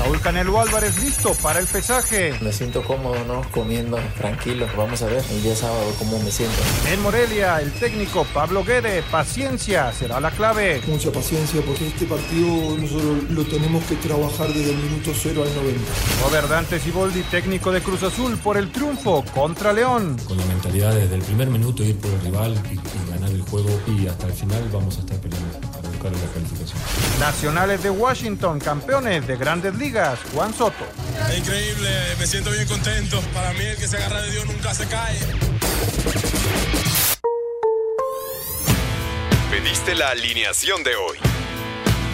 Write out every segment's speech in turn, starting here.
Saúl Canelo Álvarez listo para el pesaje. Me siento cómodo, ¿no? Comiendo tranquilo. Vamos a ver el día sábado cómo me siento. En Morelia, el técnico Pablo Guede, paciencia será la clave. Mucha paciencia porque este partido nosotros lo tenemos que trabajar desde el minuto 0 al 90. Robert Dante Siboldi, técnico de Cruz Azul, por el triunfo contra León. Con la mentalidad desde el primer minuto ir por el rival y, y ganar el juego y hasta el final vamos a estar peleando buscar la calificación. Nacionales de Washington, campeones de grandes ligas, Juan Soto. Increíble, me siento bien contento. Para mí el que se agarra de Dios nunca se cae. Pediste la alineación de hoy.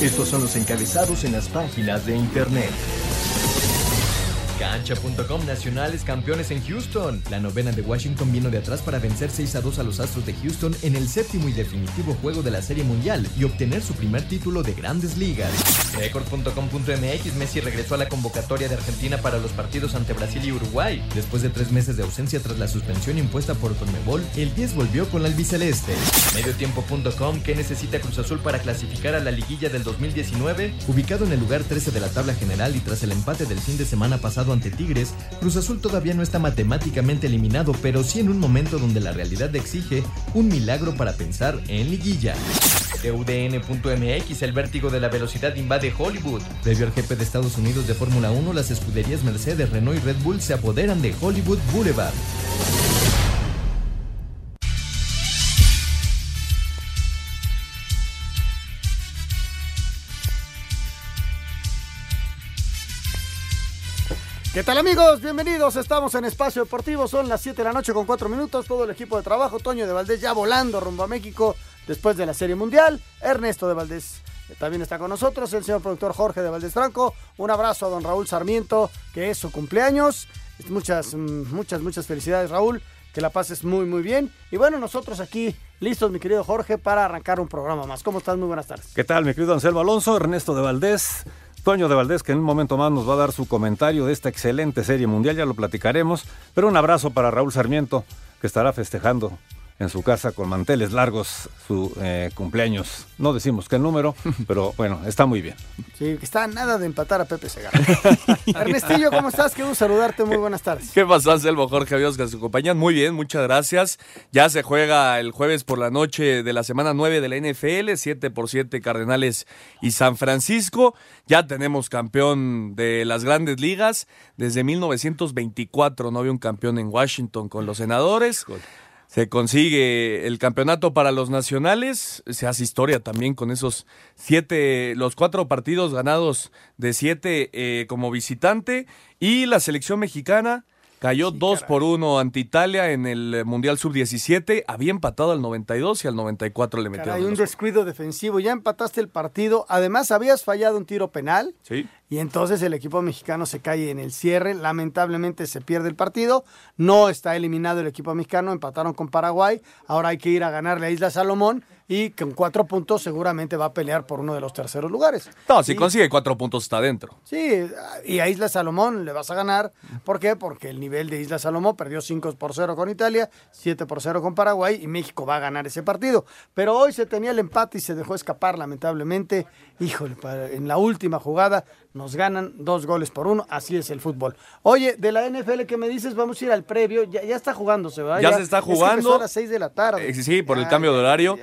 Estos son los encabezados en las páginas de internet. Cancha.com Nacionales campeones en Houston. La novena de Washington vino de atrás para vencer 6 a 2 a los Astros de Houston en el séptimo y definitivo juego de la Serie Mundial y obtener su primer título de Grandes Ligas. Record.com.mx Messi regresó a la convocatoria de Argentina para los partidos ante Brasil y Uruguay. Después de tres meses de ausencia tras la suspensión impuesta por Conmebol, el 10 volvió con la albiceleste. Mediotiempo.com ¿Qué necesita Cruz Azul para clasificar a la liguilla del 2019? Ubicado en el lugar 13 de la tabla general y tras el empate del fin de semana pasado ante Tigres, Cruz Azul todavía no está matemáticamente eliminado, pero sí en un momento donde la realidad exige un milagro para pensar en liguilla. UDN.mx El vértigo de la velocidad invade Hollywood. Previo al jefe de Estados Unidos de Fórmula 1, las escuderías Mercedes, Renault y Red Bull se apoderan de Hollywood Boulevard. ¿Qué tal amigos? Bienvenidos, estamos en Espacio Deportivo, son las 7 de la noche con 4 minutos, todo el equipo de trabajo, Toño de Valdés ya volando rumbo a México después de la Serie Mundial, Ernesto de Valdés eh, también está con nosotros, el señor productor Jorge de Valdés Franco, un abrazo a don Raúl Sarmiento, que es su cumpleaños, muchas, mm, muchas, muchas felicidades Raúl, que la pases muy, muy bien, y bueno, nosotros aquí listos, mi querido Jorge, para arrancar un programa más. ¿Cómo estás? Muy buenas tardes. ¿Qué tal, mi querido Anselmo Alonso, Ernesto de Valdés? Toño de Valdés, que en un momento más nos va a dar su comentario de esta excelente serie mundial, ya lo platicaremos. Pero un abrazo para Raúl Sarmiento, que estará festejando en su casa con manteles largos su eh, cumpleaños. No decimos qué número, pero bueno, está muy bien. Sí, que está nada de empatar a Pepe Segarra. Ernestillo, ¿cómo estás? Qué gusto saludarte, muy buenas tardes. ¿Qué pasa, Anselmo Jorge? Amigos que se acompañan. Muy bien, muchas gracias. Ya se juega el jueves por la noche de la semana 9 de la NFL, 7 por 7 Cardenales y San Francisco. Ya tenemos campeón de las grandes ligas. Desde 1924 no había un campeón en Washington con los senadores. Se consigue el campeonato para los nacionales, se hace historia también con esos siete, los cuatro partidos ganados de siete eh, como visitante. Y la selección mexicana cayó 2 por 1 ante Italia en el Mundial Sub-17, había empatado al 92 y al 94 le metieron. Hay un descuido defensivo, ya empataste el partido, además habías fallado un tiro penal. Sí. Y entonces el equipo mexicano se cae en el cierre, lamentablemente se pierde el partido, no está eliminado el equipo mexicano, empataron con Paraguay, ahora hay que ir a ganarle a Isla Salomón y con cuatro puntos seguramente va a pelear por uno de los terceros lugares. No, si Y- consigue cuatro puntos está dentro. Sí, y a Isla Salomón le vas a ganar. ¿Por qué? Porque el nivel de Isla Salomón perdió 5 por 0 con Italia, 7 por 0 con Paraguay y México va a ganar ese partido. Pero hoy se tenía el empate y se dejó escapar lamentablemente. Híjole, en la última jugada nos ganan dos goles por uno. Así es el fútbol. Oye, de la NFL que me dices, vamos a ir al previo. Ya, ya está jugándose, ¿verdad? Ya se está es que jugando. empezó a las 6 de la tarde. Eh, sí, por el cambio de horario.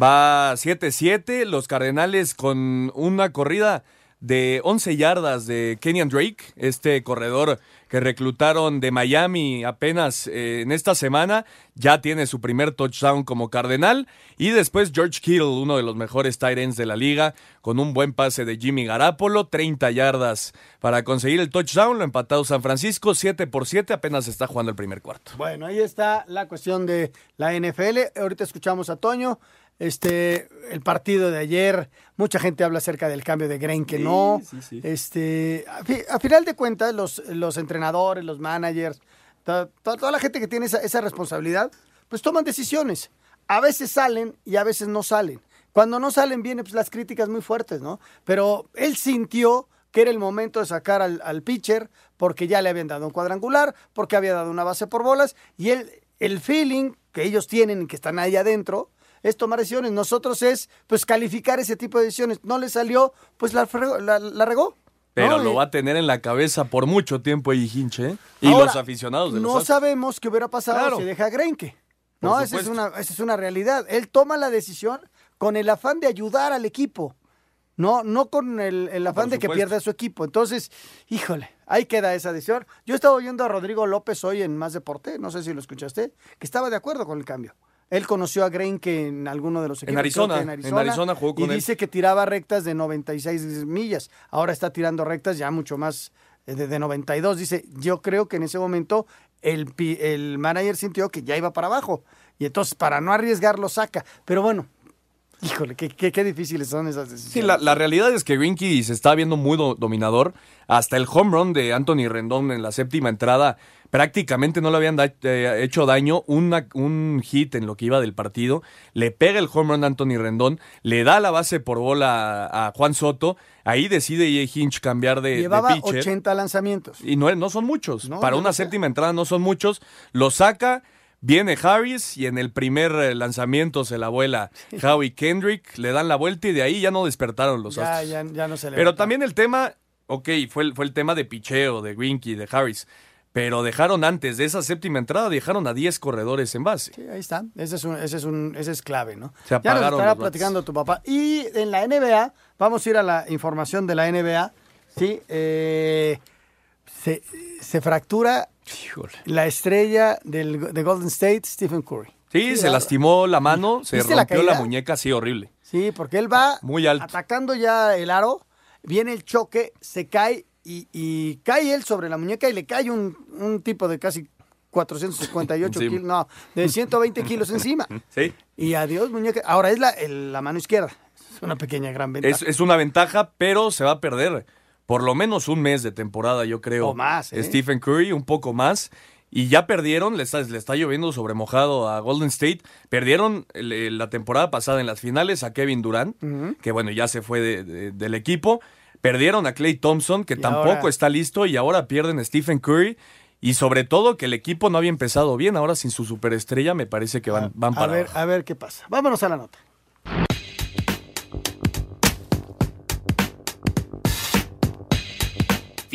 Va 7-7, los Cardenales con una corrida de 11 yardas de Kenyan Drake, este corredor que reclutaron de Miami apenas eh, en esta semana, ya tiene su primer touchdown como Cardenal. Y después George Kittle, uno de los mejores tight ends de la liga, con un buen pase de Jimmy Garapolo, 30 yardas para conseguir el touchdown. Lo empatado San Francisco, 7 por 7, apenas está jugando el primer cuarto. Bueno, ahí está la cuestión de la NFL. Ahorita escuchamos a Toño. Este, el partido de ayer, mucha gente habla acerca del cambio de Grain que no. Este, a, fi- a final de cuentas, los, los entrenadores, los managers, to- to- toda la gente que tiene esa, esa responsabilidad, pues toman decisiones. A veces salen y a veces no salen. Cuando no salen vienen pues, las críticas muy fuertes, ¿no? Pero él sintió que era el momento de sacar al, al pitcher porque ya le habían dado un cuadrangular, porque había dado una base por bolas y él, el feeling que ellos tienen y que están ahí adentro es tomar decisiones. Nosotros es pues calificar ese tipo de decisiones. No le salió, pues la, la, la regó. Pero ¿no? lo Y- va a tener en la cabeza por mucho tiempo ahí Hinche. ¿eh? Y Ahora, los aficionados de los No Astros. sabemos qué hubiera pasado Claro. si deja a Greinke. No, esa es, una, esa es una realidad. Él toma la decisión con el afán de ayudar al equipo. No, no con el, el afán de que pierda su equipo. Entonces, híjole, ahí queda esa decisión. Yo estaba oyendo a Rodrigo López hoy en Más Deporte, no sé si lo escuchaste, que estaba de acuerdo con el cambio. Él conoció a Greinke en alguno de los equipos. creo Arizona, que en Arizona jugó con y él. dice que tiraba rectas de 96 millas. Ahora está tirando rectas ya mucho más eh, de, de 92. Dice, yo creo que en ese momento el, el manager sintió que ya iba para abajo. Y entonces, para no arriesgar, lo saca. Pero bueno, híjole, qué, qué, qué difíciles son esas decisiones. Sí, la, la realidad es que Greinke se está viendo muy do- dominador. Hasta el home run de Anthony Rendón en la séptima entrada prácticamente no le habían da- eh, hecho daño. Una- un hit en lo que iba del partido. Le pega el home run a Anthony Rendón. Le da la base por bola a, a Juan Soto. Ahí decide Hinch cambiar de, de Llevaba pitcher. 80 lanzamientos. Y no, no son muchos. No, Para una séptima entrada no son muchos. Lo saca, viene Harris y en el primer eh, lanzamiento se la vuela Howie Kendrick. Le dan la vuelta y de ahí ya no despertaron los Ya, astros. ya, ya no se le Pero también el tema, ok, fue el, fue el tema de picheo, de Greinke, de Harris. Pero dejaron antes de esa séptima entrada, dejaron a 10 corredores en base. Sí, ahí está. Ese es, un, ese es, un, ese es clave, ¿no? Se ya nos apagaron estará los bates. platicando tu papá. Y en la NBA, vamos a ir a la información de la NBA. Sí, eh, se, se fractura la estrella del, de Golden State, Stephen Curry. Sí, se la- lastimó la mano, se ¿Viste la rompió la, caída? muñeca, sí, horrible. Sí, porque él va Muy alto. atacando ya el aro, viene el choque, se cae y, y cae él sobre la muñeca y le cae un, un tipo de casi 458 Encima. kilos, no, de 120 kilos encima. Sí. Y adiós, muñeca. Ahora es la, el- la mano izquierda. Es una pequeña gran ventaja. Es, es una ventaja, pero se va a perder por lo menos un mes de temporada, yo creo. O más, ¿eh? Stephen Curry, un poco más. Y ya perdieron, le está, le está lloviendo sobre mojado a Golden State. Perdieron la temporada pasada en las finales a Kevin Durant, que bueno, ya se fue de- de- del equipo. Perdieron a Clay Thompson, que Y tampoco ahora- está listo, y ahora pierden a Stephen Curry. Y sobre todo que el equipo no había empezado bien. Ahora sin su superestrella me parece que van, van a para ver, abajo. a ver qué pasa. Vámonos a la nota.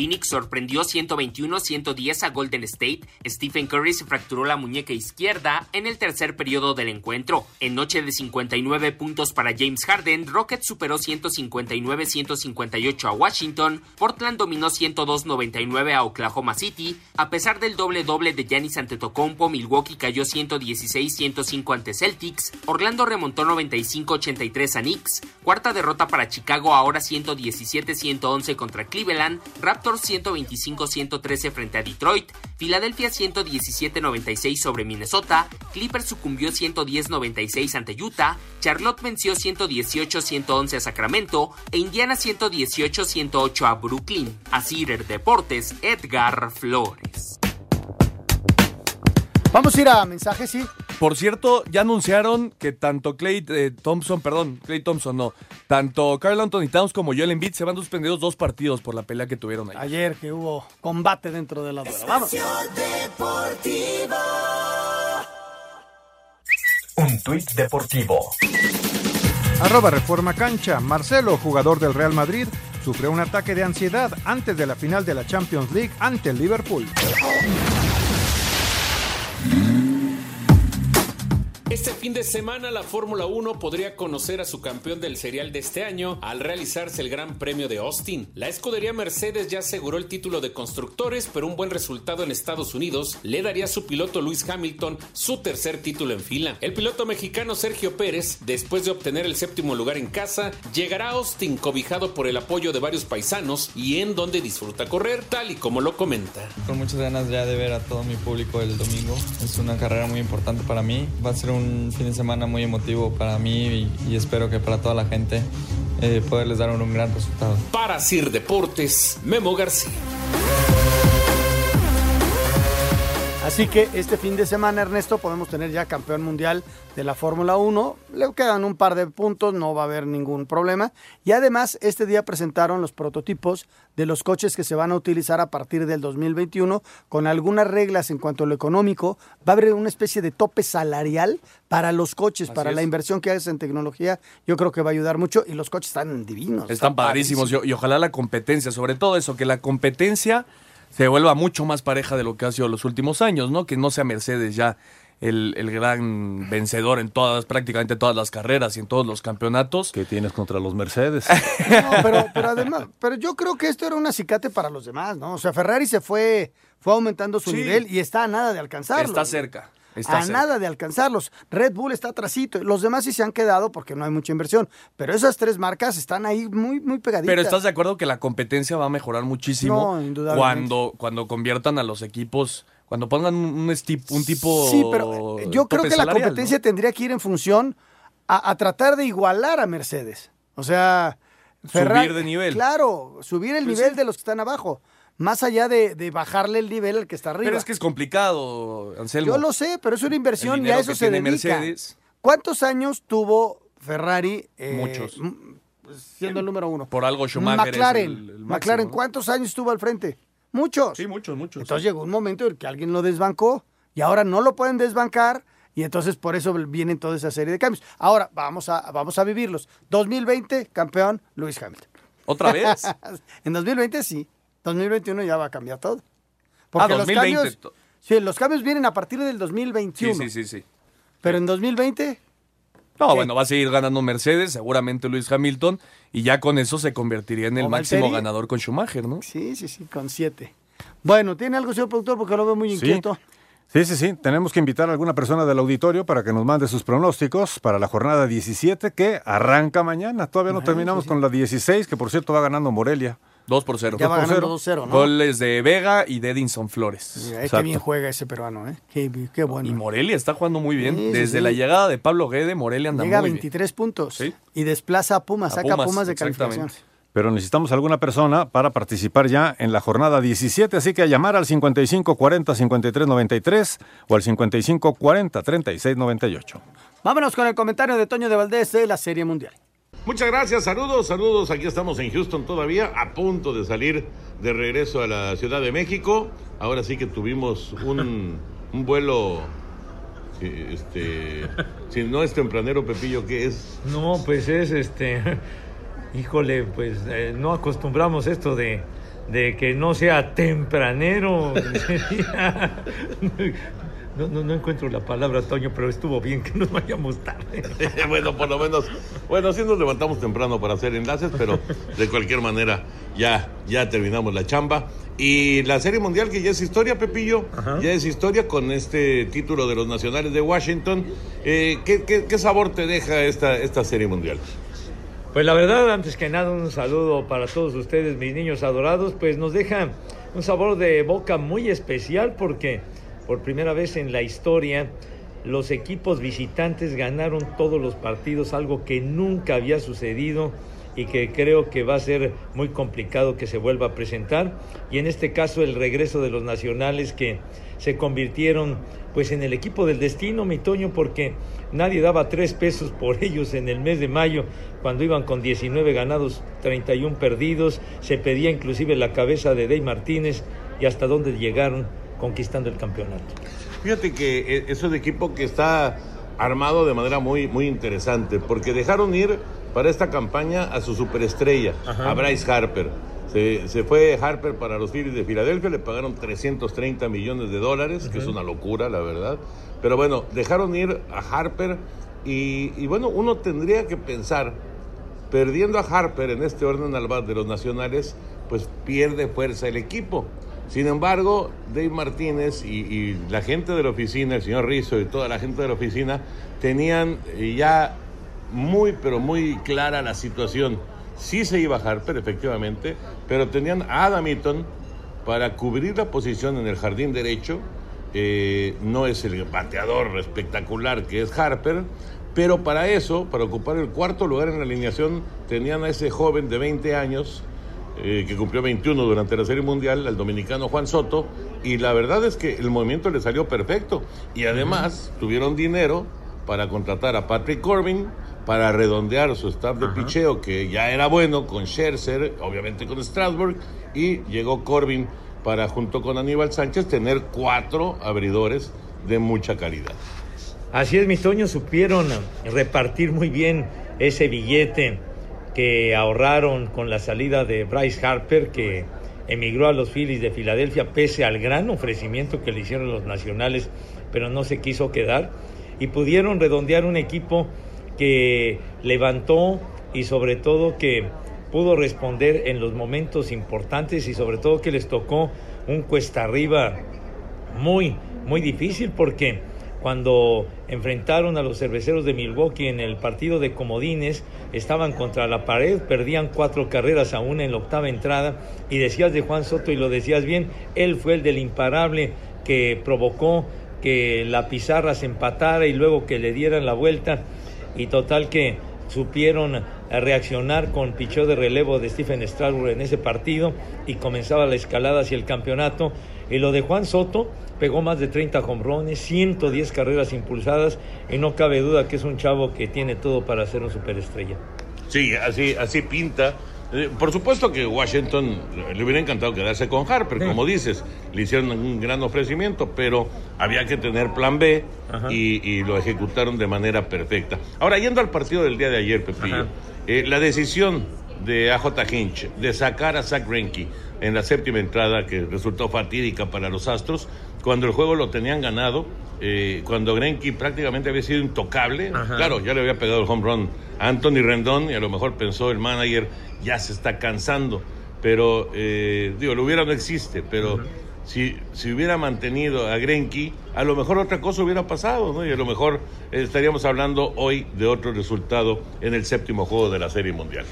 Phoenix sorprendió 121-110 a Golden State. Stephen Curry se fracturó la muñeca izquierda en el tercer periodo del encuentro. En noche de 59 puntos para James Harden, Rockets superó 159-158 a Washington. Portland dominó 102-99 a Oklahoma City. A pesar del doble-doble de Giannis Antetokounmpo, Milwaukee cayó 116-105 ante Celtics. Orlando remontó 95-83 a Knicks. Cuarta derrota para Chicago, ahora 117-111 contra Cleveland. Raptors 125-113 frente a Detroit. Filadelfia 117-96 sobre Minnesota. Clippers sucumbió 110-96 ante Utah. Charlotte venció 118-111 a Sacramento. E Indiana 118-108 a Brooklyn. A Cider Deportes, Edgar Flores. Vamos a ir a mensajes, sí. Por cierto, ya anunciaron que tanto Clay eh, Thompson, perdón, Clay Thompson no, tanto Carl Anthony Towns como Joel Embiid se van suspendidos dos partidos por la pelea que tuvieron ahí. Ayer que hubo combate dentro de la duela. Vamos. Un tuit deportivo. Arroba Reforma Cancha. Marcelo, jugador del Real Madrid, sufrió un ataque de ansiedad antes de la final de la Champions League ante el Liverpool. Este fin de semana la Fórmula 1 podría conocer a su campeón del serial de este año al realizarse el Gran Premio de Austin. La escudería Mercedes ya aseguró el título de constructores, pero un buen resultado en Estados Unidos le daría a su piloto Luis Hamilton su tercer título en fila. El piloto mexicano Sergio Pérez, después de obtener el séptimo lugar en casa, llegará a Austin cobijado por el apoyo de varios paisanos y en donde disfruta correr, tal y como lo comenta. Con muchas ganas ya de ver a todo mi público el domingo. Es una carrera muy importante para mí. Va a ser un un fin de semana muy emotivo para mí y, espero que para toda la gente eh, poderles dar un, un gran resultado. Para Sir Deportes, Memo García. Así que este fin de semana, Ernesto, podemos tener ya campeón mundial de la Fórmula 1. Le quedan un par de puntos, no va a haber ningún problema. Y además, este día presentaron los prototipos de los coches que se van a utilizar a partir del 2021, con algunas reglas en cuanto a lo económico. Va a haber una especie de tope salarial para los coches, para la inversión que haces en tecnología. Yo creo que va a ayudar mucho y los coches están divinos. Están, padrísimos y ojalá la competencia, sobre todo eso, que la competencia se vuelva mucho más pareja de lo que ha sido los últimos años, ¿no? Que no sea Mercedes ya el, gran vencedor en todas, prácticamente todas las carreras y en todos los campeonatos. ¿Qué tienes contra los Mercedes? No, pero, pero además, pero yo creo que esto era un acicate para los demás, ¿no? O sea, Ferrari se fue, fue aumentando su nivel y está a nada de alcanzarlo. Está cerca. Está a nada de alcanzarlos. Red Bull está atrasito. Los demás sí se han quedado porque no hay mucha inversión. Pero esas tres marcas están ahí muy, muy pegaditas. Pero ¿estás de acuerdo que la competencia va a mejorar muchísimo cuando, cuando conviertan a los equipos, cuando pongan un, un tipo. Sí, pero yo creo que la competencia tendría que ir en función a, tratar de igualar a Mercedes. O sea. subir de nivel. Claro, subir el pues nivel de los que están abajo más allá de, bajarle el nivel al que está arriba. Pero es que es complicado, Anselmo. Yo lo sé, pero es una inversión y a eso se dedica. Mercedes. ¿Cuántos años tuvo Ferrari? Eh, Muchos. Siendo el número uno. Por algo Schumacher McLaren. Es el, McLaren, ¿cuántos años estuvo al frente? Muchos. Sí, muchos, muchos. Entonces llegó un momento en que alguien lo desbancó y ahora no lo pueden desbancar y entonces por eso vienen toda esa serie de cambios. Ahora vamos a, vamos a vivirlos. 2020, campeón Luis Hamilton. ¿Otra vez? en 2020 sí. 2021 ya va a cambiar todo. Porque ah, los cambios. Sí, los cambios vienen a partir del 2021. Sí, sí, sí, sí. Pero en 2020. No, bueno, va a seguir ganando Mercedes, seguramente Luis Hamilton, y ya con eso se convertiría en el máximo ganador con Schumacher, ¿no? Sí, sí, sí, con siete. Bueno, ¿tiene algo, señor productor? Porque lo veo muy inquieto. Sí, sí, sí. Tenemos que invitar a alguna persona del auditorio para que nos mande sus pronósticos para la jornada 17 que arranca mañana. Todavía no terminamos con la 16, que por cierto va ganando Morelia. 2 por 0. Ya va ganando 2-0, ¿no? Goles de Vega y de Edinson Flores. qué bien juega ese peruano, ¿eh? Qué, qué bueno. Y Morelia está jugando muy bien. Desde la llegada de Pablo Guede, Morelia anda Llega a 23 puntos. Y desplaza a Pumas, saca a Pumas, de calificación. Pero necesitamos alguna persona para participar ya en la jornada 17, así que a llamar al 5540-5393 o al 5540-3698. Vámonos con el comentario de Toño de Valdés de la Serie Mundial. Muchas gracias, saludos, saludos. Aquí estamos en Houston todavía, a punto de salir de regreso a la Ciudad de México. Ahora sí que tuvimos un, vuelo este, si no es tempranero, Pepillo, ¿qué es? No, pues es este, híjole, pues eh, no acostumbramos esto de, de que no sea tempranero. No, no, no, encuentro la palabra, Toño, pero estuvo bien que nos vayamos tarde. bueno, por lo menos, bueno, sí nos levantamos temprano para hacer enlaces, pero de cualquier manera ya, ya terminamos la chamba. Y la Serie Mundial, que ya es historia, Pepillo, ya es historia con este título de los Nacionales de Washington. Eh, ¿qué, qué, sabor te deja esta, esta Serie Mundial? Pues la verdad, antes que nada, un saludo para todos ustedes, mis niños adorados, pues nos deja un sabor de boca muy especial porque por primera vez en la historia, los equipos visitantes ganaron todos los partidos, algo que nunca había sucedido y que creo que va a ser muy complicado que se vuelva a presentar. Y en este caso el regreso de los nacionales que se convirtieron pues en el equipo del destino, mi Toño, porque nadie daba tres pesos por ellos en el mes de mayo, cuando iban con 19 ganados, 31 perdidos, se pedía inclusive la cabeza de Dey Martínez y hasta dónde llegaron conquistando el campeonato. Fíjate que eh, es un equipo que está armado de manera muy, muy interesante, porque dejaron ir para esta campaña a su superestrella, a Bryce Harper. Se, fue Harper para los Phillies de Filadelfia, le pagaron 330 millones de dólares, que es una locura, la verdad. Pero bueno, dejaron ir a Harper y, y bueno, uno tendría que pensar, perdiendo a Harper en este orden al bat de los nacionales, pues pierde fuerza el equipo. Sin embargo, Dave Martínez y, la gente de la oficina, el señor Rizzo y toda la gente de la oficina, tenían eh, ya muy, pero muy clara la situación. Sí se iba a Harper, efectivamente, pero tenían a Adam Eaton para cubrir la posición en el jardín derecho. Eh, no es el bateador espectacular que es Harper, pero para eso, para ocupar el cuarto lugar en la alineación, tenían a ese joven de 20 años, eh, que cumplió 21 durante la Serie Mundial, al dominicano Juan Soto, y la verdad es que el movimiento le salió perfecto. Y además tuvieron dinero para contratar a Patrick Corbin, para redondear su staff de picheo, que ya era bueno, con Scherzer, obviamente con Strasburg, y llegó Corbin para, junto con Aníbal Sánchez, tener cuatro abridores de mucha calidad. Así es, mis Toños supieron repartir muy bien ese billete que ahorraron con la salida de Bryce Harper, que emigró a los Phillies de Filadelfia, pese al gran ofrecimiento que le hicieron los nacionales, pero no se quiso quedar, y pudieron redondear un equipo que levantó y sobre todo que pudo responder en los momentos importantes y sobre todo que les tocó un cuesta arriba muy, muy difícil porque cuando enfrentaron a los cerveceros de Milwaukee en el partido de Comodines, estaban contra la pared, perdían cuatro carreras a una en la octava entrada y decías de Juan Soto y lo decías bien, él fue el del imparable que provocó que la pizarra se empatara y luego que le dieran la vuelta y total que supieron reaccionar con pichó de relevo de Stephen Strasburg en ese partido y comenzaba la escalada hacia el campeonato. Y lo de Juan Soto pegó más de 30 hombrones, 110 carreras impulsadas y no cabe duda que es un chavo que tiene todo para ser un superestrella. Sí, así, así pinta. Eh, Por supuesto que Washington le hubiera encantado quedarse con Harper, como dices, le hicieron un gran ofrecimiento, pero había que tener plan B y, y lo ejecutaron de manera perfecta. Ahora, yendo al partido del día de ayer, Pepillo, eh, la decisión de AJ Hinch de sacar a Zach Greinke en la séptima entrada, que resultó fatídica para los Astros, cuando el juego lo tenían ganado, eh, cuando Greinke prácticamente había sido intocable, claro, ya le había pegado el home run a Anthony Rendón y a lo mejor pensó el manager, ya se está cansando, pero eh, digo, lo hubiera no existe, pero si, si hubiera mantenido a Greinke, a lo mejor otra cosa hubiera pasado, ¿no? Y a lo mejor eh, estaríamos hablando hoy de otro resultado en el séptimo juego de la Serie Mundial.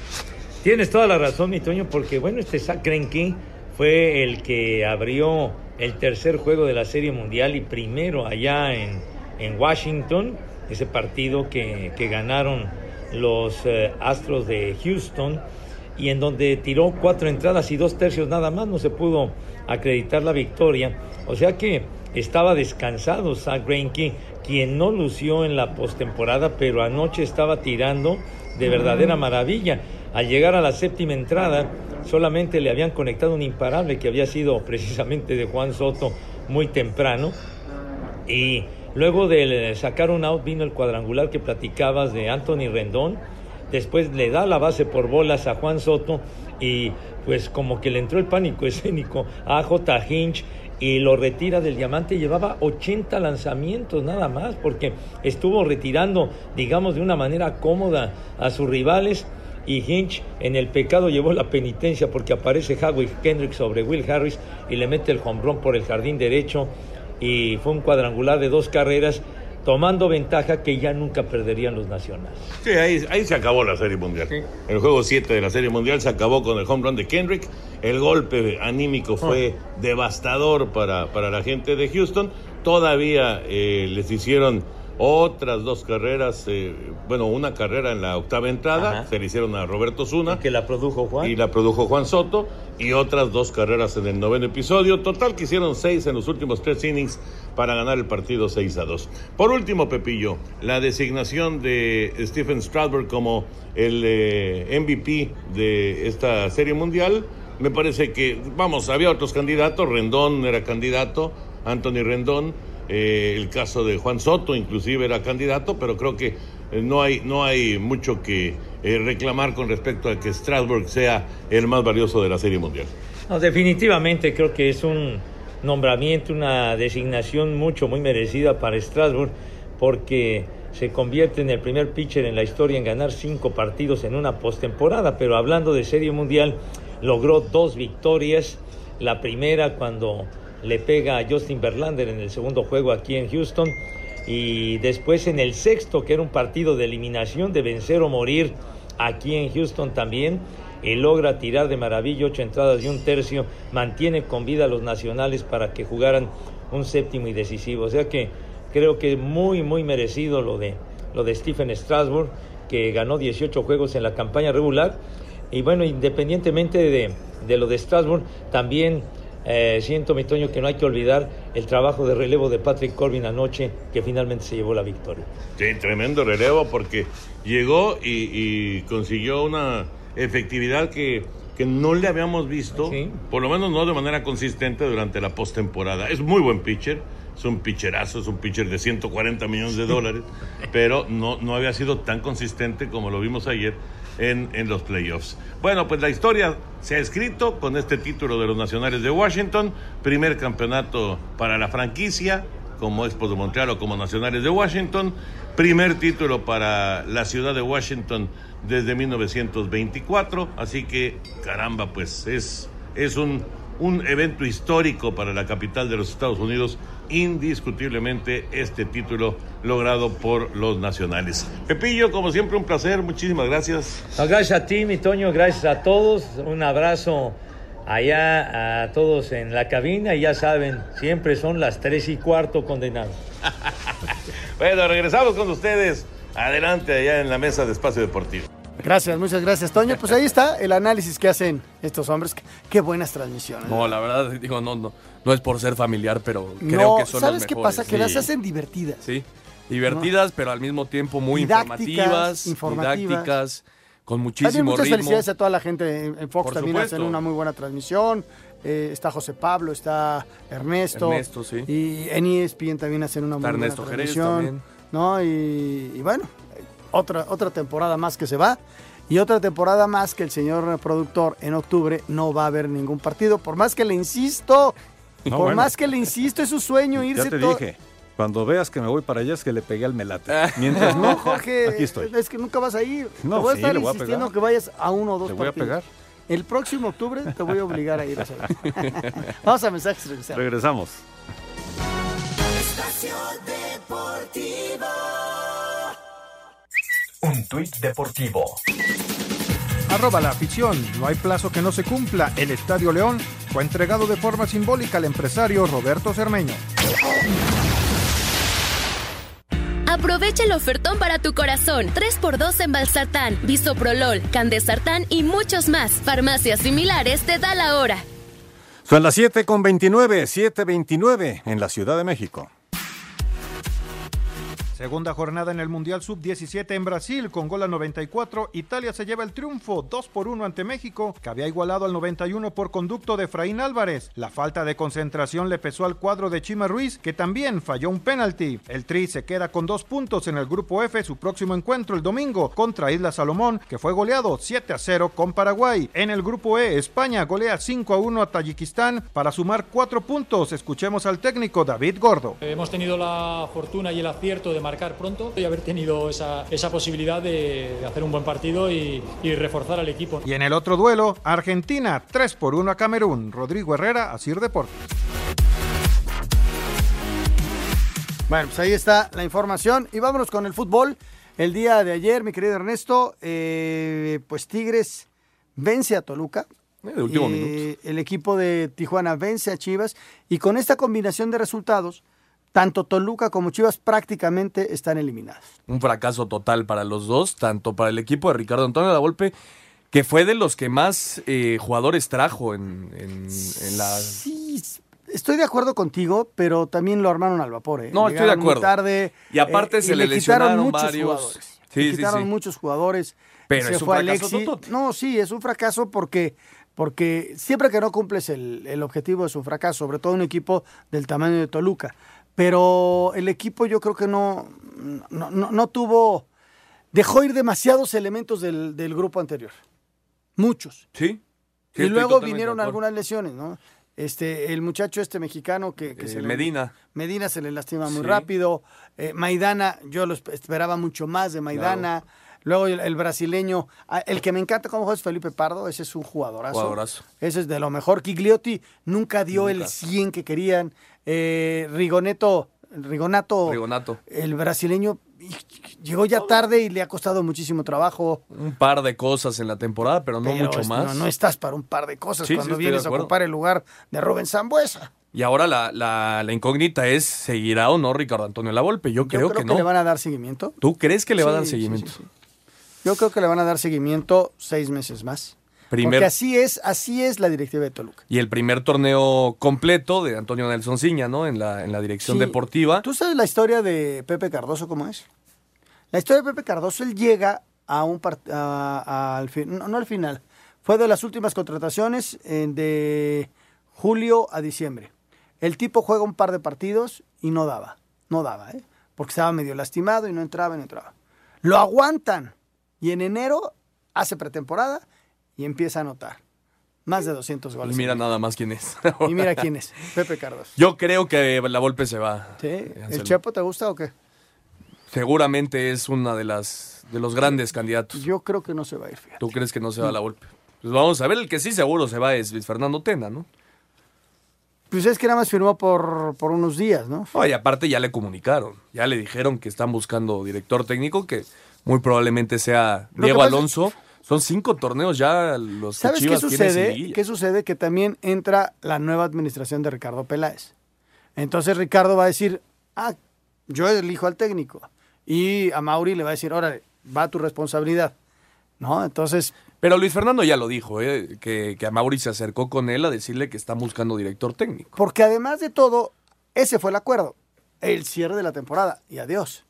Tienes toda la razón, mi Toño, porque bueno, este Greinke fue el que abrió el tercer juego de la Serie Mundial y primero allá en, en Washington, ese partido que, que ganaron los eh, Astros de Houston y en donde tiró cuatro entradas y dos tercios nada más, no se pudo acreditar la victoria. O sea que estaba descansado Zach Greinke, quien no lució en la postemporada, pero anoche estaba tirando de verdadera maravilla. Al llegar a la séptima entrada, solamente le habían conectado un imparable que había sido precisamente de Juan Soto muy temprano. Y luego de sacar un out vino el cuadrangular que platicabas de Anthony Rendón. Después le da la base por bolas a Juan Soto y pues como que le entró el pánico escénico a J. Hinch y lo retira del diamante. Llevaba 80 lanzamientos nada más porque estuvo retirando, digamos, de una manera cómoda a sus rivales. Y Hinch en el pecado llevó la penitencia porque aparece Howie Kendrick sobre Will Harris y le mete el hombrón por el jardín derecho. Y fue un cuadrangular de dos carreras, tomando ventaja que ya nunca perderían los nacionales. Sí, ahí, ahí se acabó la Serie Mundial. El juego 7 de la Serie Mundial se acabó con el home run de Kendrick. El golpe anímico fue devastador para, para la gente de Houston. Todavía eh, les hicieron otras dos carreras, eh, bueno, una carrera en la octava entrada, se le hicieron a Roberto Zuna. que la produjo Juan. Y la produjo Juan Soto, y otras dos carreras en el noveno episodio. Total que hicieron seis en los últimos tres innings para ganar el partido 6 a 2. Por último, Pepillo, la designación de Stephen Strasburg como el eh, MVP de esta serie mundial. Me parece que, vamos, había otros candidatos, Rendón era candidato, Anthony Rendón, eh, el caso de Juan Soto inclusive era candidato, pero creo que eh, no hay, no hay mucho que eh, reclamar con respecto a que Strasbourg sea el más valioso de la Serie Mundial. Definitivamente creo que es un, nombramiento, una designación mucho, muy merecida para Strasbourg, porque se convierte en el primer pitcher en la historia en ganar cinco partidos en una postemporada. Pero hablando de Serie Mundial, logró dos victorias. La primera cuando le pega a Justin Verlander en el segundo juego aquí en Houston. Y después en el sexto, que era un partido de eliminación, de vencer o morir aquí en Houston también. Y logra tirar de maravilla ocho entradas y un tercio. Mantiene con vida a los nacionales para que jugaran un séptimo y decisivo. O sea que creo que muy, muy merecido lo de, lo de Stephen Strasburg, que ganó 18 juegos en la campaña regular. Y bueno, independientemente de, de lo de Strasbourg, también eh, siento, mi Toño, que no hay que olvidar el trabajo de relevo de Patrick Corbin anoche, que finalmente se llevó la victoria. Sí, tremendo relevo porque llegó y, y consiguió una efectividad que, que no le habíamos visto, por lo menos no de manera consistente durante la postemporada. Es muy buen pitcher, es un pitcherazo, es un pitcher de 140 millones de dólares, pero no, no había sido tan consistente como lo vimos ayer en, en, los playoffs. Bueno, pues la historia se ha escrito con este título de los Nacionales de Washington, primer campeonato para la franquicia como Expos de Montreal o como Nacionales de Washington, primer título para la ciudad de Washington desde 1924, así que caramba, pues es, es un, un evento histórico para la capital de los Estados Unidos indiscutiblemente este título logrado por los nacionales. Pepillo, como siempre, un placer, muchísimas gracias. No, gracias a ti, mi Toño, gracias a todos, un abrazo allá a todos en la cabina y ya saben, siempre son las tres y cuarto condenados. bueno, regresamos con ustedes. Adelante allá en la mesa de Espacio Deportivo. Gracias, muchas gracias, Toño. Pues ahí está el análisis que hacen estos hombres. Qué buenas transmisiones. No, la verdad, digo, no, no, no es por ser familiar, pero creo no, que son ¿Sabes las qué mejores. pasa? Que las hacen divertidas. Sí, divertidas, pero al mismo tiempo muy Didácticas, informativas, informativas. didácticas, con También muchísimo muchas ritmo. felicidades a toda la gente en, en Fox. Por también supuesto. hacen una muy buena transmisión. Eh, está José Pablo, está Ernesto. Ernesto, sí. Y en ESPN también hacen una muy Está buena Ernesto Jerez transmisión. también. ¿no? Y, y bueno, otra, otra temporada más que se va. Y otra temporada más que el señor productor en octubre no va a haber ningún partido. Por más que le insisto, No, por bueno. más que le insisto, es su sueño irse Ya te todo- dije, cuando veas que me voy para allá es que le pegué al melate. Mientras No, Jorge, aquí estoy. es que nunca vas a ir. No, te voy a sí, estar voy insistiendo que vayas a uno o dos Te voy a partidos. pegar. El próximo octubre te voy a obligar a ir a hacer. Vamos a mensajes regresamos. Regresamos. Espacio Deportivo. Un tuit deportivo. Arroba la afición. No hay plazo que no se cumpla. El Estadio León fue entregado de forma simbólica al empresario Roberto Cermeño. Aprovecha el ofertón para tu corazón. 3x2 en Valsartán, Bisoprolol, Candesartán y muchos más. Farmacias similares te da la hora. Son las 7 con 29, 7.29 en la Ciudad de México. Segunda jornada en el Mundial Sub-17 en Brasil con gol al 94. Italia se lleva el triunfo 2 por 1 ante México, que había igualado al 91 por conducto de Efraín Álvarez. La falta de concentración le pesó al cuadro de Chima Ruiz, que también falló un penalti. El Tri se queda con dos puntos en el grupo F, su próximo encuentro el domingo contra Isla Salomón, que fue goleado 7 a 0 con Paraguay. En el grupo E, España golea 5 a 1 a Tayikistán para sumar cuatro puntos. Escuchemos al técnico David Gordo. Hemos tenido la fortuna y el acierto de marcar pronto y haber tenido esa, esa posibilidad de, de hacer un buen partido y, y reforzar al equipo. Y en el otro duelo, Argentina 3 por 1 a Camerún. Rodrigo Herrera, Asir Deportes. Bueno, pues ahí está la información. Y vámonos con el fútbol. El día de ayer, mi querido Ernesto, eh, pues Tigres vence a Toluca. de último Eh, minuto. El equipo de Tijuana vence a Chivas. Y con esta combinación de resultados, tanto Toluca como Chivas prácticamente están eliminados. Un fracaso total para los dos, tanto para el equipo de Ricardo Antonio Lavolpe, que fue de los que más eh, jugadores trajo en, en, en la... Sí, estoy de acuerdo contigo, pero también lo armaron al vapor. ¿eh? No, estoy de Llegaron muy acuerdo. tarde. Y aparte eh, se y le quitaron lesionaron muchos varios. jugadores. Sí, le sí, quitaron sí. muchos jugadores. Pero se es un fue fracaso Alexi. No, sí, es un fracaso porque, porque siempre que no cumples el, el objetivo es un fracaso, sobre todo un equipo del tamaño de Toluca. Pero el equipo yo creo que no, no, no- no tuvo, dejó ir demasiados elementos del, del grupo anterior. Muchos. Sí. sí, y luego vinieron algunas lesiones, ¿no? Este, el muchacho este mexicano que, que Eh, se le- Medina. Medina se le lastima muy Sí. rápido. Eh, Maidana, yo lo esp- esperaba mucho más de Maidana. Luego el, el brasileño, ah, el que me encanta cómo juega es Felipe Pardo, ese es un jugadorazo. Jugadorazo. Ese es de lo mejor. Gigliotti nunca dio el Nunca. 100 que querían. Eh, Rigoneto, Rigonato, Rigonato. el brasileño, llegó ya tarde y le ha costado muchísimo trabajo. Un par de cosas en la temporada, pero no Pero mucho es- más. No, no estás para un par de cosas Sí, cuando vienes a ocupar el lugar de Rubén Zambuesa. Y ahora la, la- la incógnita es, ¿seguirá o no Ricardo Antonio Lavolpe? Yo creo, Yo creo que, que no. le van a dar seguimiento. ¿Tú crees que le va a dar seguimiento? Yo creo que le van a dar seguimiento seis meses más. Primer- Porque así es, así es la directiva de Toluca. Y el primer torneo completo de Antonio Nelson Ciña, ¿no? En la, en la dirección Sí. deportiva. ¿Tú sabes la historia de Pepe Cardoso cómo es? La historia de Pepe Cardoso, él llega a un al no, no al final, fue de las últimas contrataciones de julio a diciembre. El tipo juega un par de partidos y no daba, no daba, ¿eh? porque estaba medio lastimado y no entraba y no entraba. Lo aguantan y en enero hace pretemporada y empieza a anotar. Más de 200 Y goles. mira nada más quién es. Y mira quién es, Pepe Cardoso. Yo creo que la Volpe se va. ¿Sí? Eh, ¿El Chepo te gusta o qué? Seguramente es una de las de los grandes candidatos. Yo creo que no se va a ir, fíjate. ¿Tú crees que no se va la Volpe? Pues vamos a ver, el que sí seguro se va es Luis Fernando Tena, ¿no? Pues es que nada más firmó por, por unos días, ¿no? Oye, aparte ya le comunicaron, ya le dijeron que están buscando director técnico, que muy probablemente sea Diego Alonso. Son cinco torneos ya los que ¿Sabes qué Chivas tiene sin sucede? ¿Qué sucede? Que también entra la nueva administración de Ricardo Peláez. Entonces Ricardo va a decir, ah, yo elijo al técnico. Y a Mauri le va a decir, órale, va tu responsabilidad. ¿No? Entonces, Pero Luis Fernando ya lo dijo, ¿eh? que, que a Mauri se acercó con él a decirle que están buscando director técnico. porque además de todo, ese fue el acuerdo. El cierre de la temporada. Y adiós.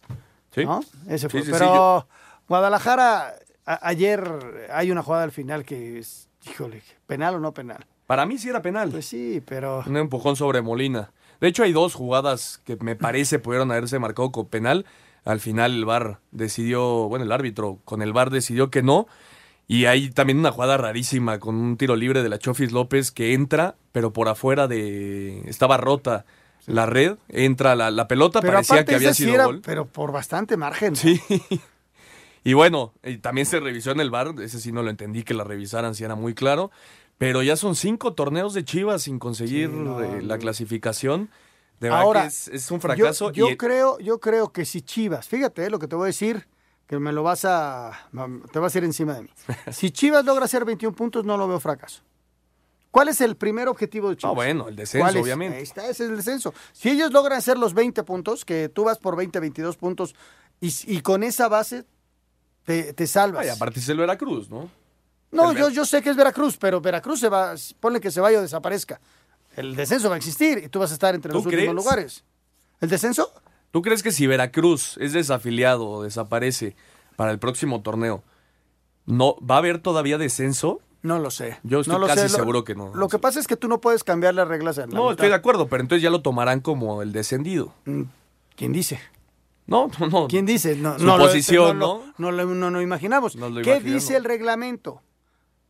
¿Sí? ¿no? Ese fue. Sí, sí, sí, Pero yo- Guadalajara, a- ayer hay una jugada al final que es, híjole, penal o no penal. Para mí sí era penal. Pues sí, pero... Un empujón sobre Molina. De hecho, hay dos jugadas que me parece pudieron haberse marcado con penal. Al final el VAR decidió, bueno, el árbitro con el VAR decidió que no. Y hay también una jugada rarísima con un tiro libre de la Chofis López que entra, pero por afuera de... Estaba rota la red, entra la, la pelota, Pero parecía que había sí sido era- gol. pero por bastante margen. Sí. Y bueno, y también se revisó en el bar, ese sí no lo entendí que la revisaran, si era muy claro. Pero ya son cinco torneos de Chivas sin conseguir eh, la clasificación. De verdad Ahora, que es, es un fracaso. Yo, y creo, yo creo que si Chivas, fíjate eh, lo que te voy a decir, que me lo vas a, te vas a ir encima de mí. Si Chivas logra hacer 21 puntos, no lo veo fracaso. ¿Cuál es el primer objetivo de Chivas? Ah, bueno, el descenso, obviamente. Ahí está, ese es el descenso. Si ellos logran hacer los 20 puntos, que tú vas por 20, 22 puntos, y, y con esa base te, te salvas. Ay, aparte es el Veracruz, ¿no? No, El yo, Ver- yo sé que es Veracruz, pero Veracruz se va, ponle que se vaya o desaparezca. El descenso va a existir y tú vas a estar entre ¿Tú los últimos crees? lugares. ¿El descenso? ¿Tú crees que si Veracruz es desafiliado o desaparece para el próximo torneo, no va a haber todavía descenso? No lo sé. Yo estoy No lo casi sé. Seguro que no. Lo que pasa es que tú no puedes cambiar las reglas en la No, mitad. estoy de acuerdo, pero entonces ya lo tomarán como el descendido. Mm, ¿Quién dice? No, no, no. ¿Quién dice? No, Su no lo- posición, no, lo- no lo, no lo imaginamos. Lo ¿Qué dice el reglamento?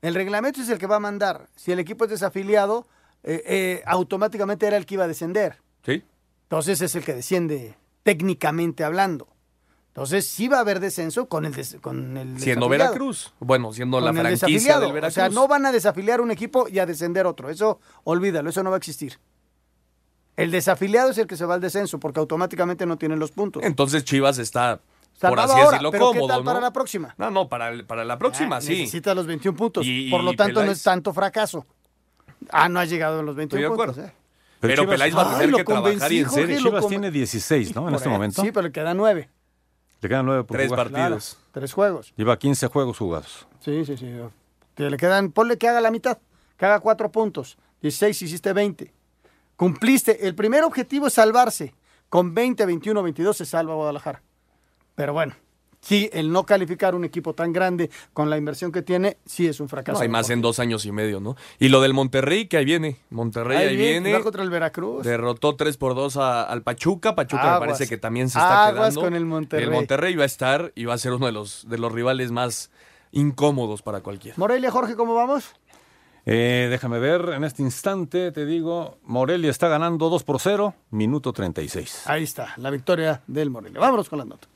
El reglamento es el que va a mandar. Si el equipo es desafiliado, eh, eh, automáticamente era el que iba a descender. Sí. Entonces es el que desciende técnicamente hablando. Entonces sí va a haber descenso con el, des- con el Siendo. Veracruz. Bueno, siendo la Con franquicia del Veracruz. O sea, no van a desafiliar un equipo y a descender otro. Eso, olvídalo, eso no va a existir. El desafiliado es el que se va al descenso porque automáticamente no tienen los puntos. Entonces Chivas está, por Salvado así ahora, decirlo, pero ¿qué cómodo, tal ¿no? para la próxima? No, no, para, el- para la próxima, Ah, sí. Necesita los 21 puntos. Y- Por lo y tanto, no Peláez- es tanto fracaso. Ah, no ha llegado en los 21 Estoy de puntos. acuerdo. eh. Pero, Chivas- Peláez va a Ay, tener lo que trabajar y en convencí, serio. Jorge, lo Chivas com- tiene 16, ¿no? En Por este ahí. momento. Sí, pero le quedan 9. Le quedan 9 por Tres jugar. partidos. Tres juegos. Lleva 15 juegos jugados. Sí, sí, sí. Que le quedan, ponle que haga la mitad, que haga 4 puntos. 16, hiciste 20. Cumpliste. El primer objetivo es salvarse. Con 20, 21, 22 se salva Guadalajara. Pero bueno, sí, el no calificar un equipo tan grande con la inversión que tiene, sí es un fracaso. No, hay más en dos años y medio, ¿no? Y lo del Monterrey, que ahí viene. Monterrey ahí, viene. Va contra el Veracruz. Derrotó 3 por 2 a- al Pachuca. Pachuca me parece que también se está Aguas quedando. con el Monterrey. El Monterrey va a estar y va a ser uno de los, de los rivales más incómodos para cualquiera. Morelia, Jorge, ¿cómo vamos? Eh, déjame ver, en este instante te digo, Morelia está ganando 2 por 0, minuto 36. Ahí está, la victoria del Morelia. Vámonos con la nota.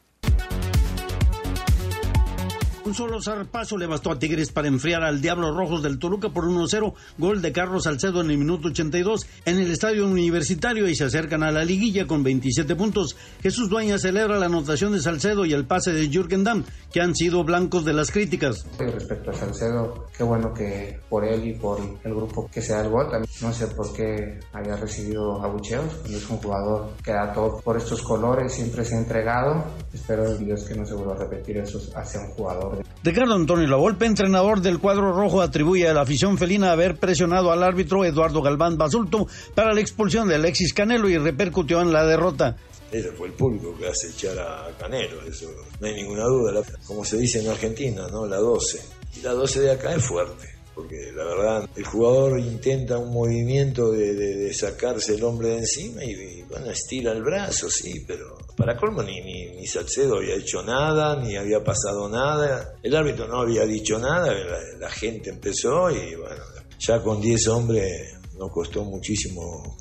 Un solo zarpazo le bastó a Tigres para enfriar al Diablo Rojos del Toluca por 1-0, gol de Carlos Salcedo en el minuto 82 en el estadio universitario y se acercan a la liguilla con 27 puntos. Jesús Dueña celebra la anotación de Salcedo y el pase de Jürgen Damm, que han sido blancos de las críticas. Respecto a Salcedo, qué bueno que por él y por el grupo que se da el gol. También no sé por qué haya recibido abucheos, es un jugador que da todo por estos colores, siempre se ha entregado. Espero en Dios que no se vuelva a repetir eso hacia un jugador. Ricardo Antonio Lavolpe, entrenador del cuadro rojo, atribuye a la afición felina haber presionado al árbitro Eduardo Galván Basulto para la expulsión de Alexis Canelo y repercutió en la derrota. Ese fue el público que hace echar a Canelo, eso no hay ninguna duda. Como se dice en Argentina, ¿no? La 12. Y la 12 de acá es fuerte, porque la verdad el jugador intenta un movimiento de, sacarse el hombre de encima y, bueno, estira el brazo, sí, pero para colmo ni, ni, Salcedo había hecho nada, ni había pasado nada. El árbitro no había dicho nada, la, gente empezó y bueno, ya con 10 hombres nos costó muchísimo.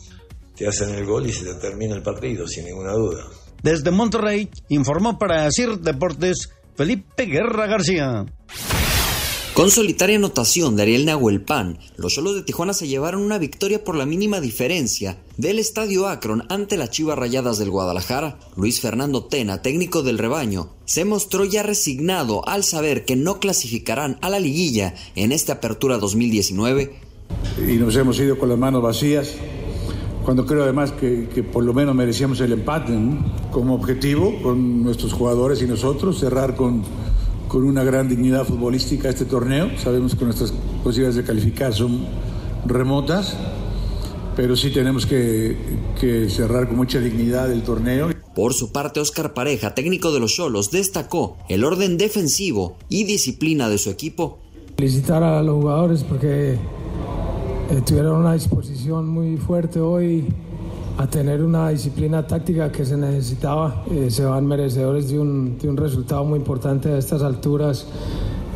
Te hacen el gol y se te termina el partido, sin ninguna duda. Desde Monterrey informó para CIR Deportes Felipe Guerra García. Con solitaria anotación de Ariel Nahuelpan, los Cholos de Tijuana se llevaron una victoria por la mínima diferencia del Estadio Akron ante las Chivas Rayadas del Guadalajara. Luis Fernando Tena, técnico del rebaño, se mostró ya resignado al saber que no clasificarán a la liguilla en esta apertura 2019. y nos hemos ido con las manos vacías, cuando creo además que, por lo menos merecíamos el empate, como objetivo con nuestros jugadores y nosotros, cerrar con, con una gran dignidad futbolística este torneo. Sabemos que nuestras posibilidades de calificar son remotas, pero sí tenemos que, que cerrar con mucha dignidad el torneo. Por su parte, Oscar Pareja, técnico de los Cholos, destacó el orden defensivo y disciplina de su equipo. Felicitar a los jugadores porque eh, tuvieron una disposición muy fuerte hoy a tener una disciplina táctica que se necesitaba. Eh, se van merecedores de un, de un resultado muy importante a estas alturas,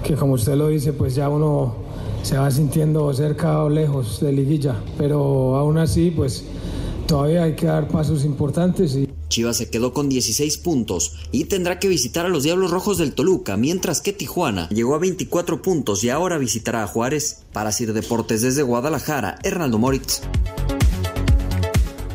que como usted lo dice, pues ya uno se va sintiendo cerca o lejos de liguilla, pero aún así, pues todavía hay que dar pasos importantes Chivas se quedó con 16 puntos y tendrá que visitar a los Diablos Rojos del Toluca, mientras que Tijuana llegó a 24 puntos y ahora visitará a Juárez. Para Sir Deportes desde Guadalajara, Hernaldo Moritz.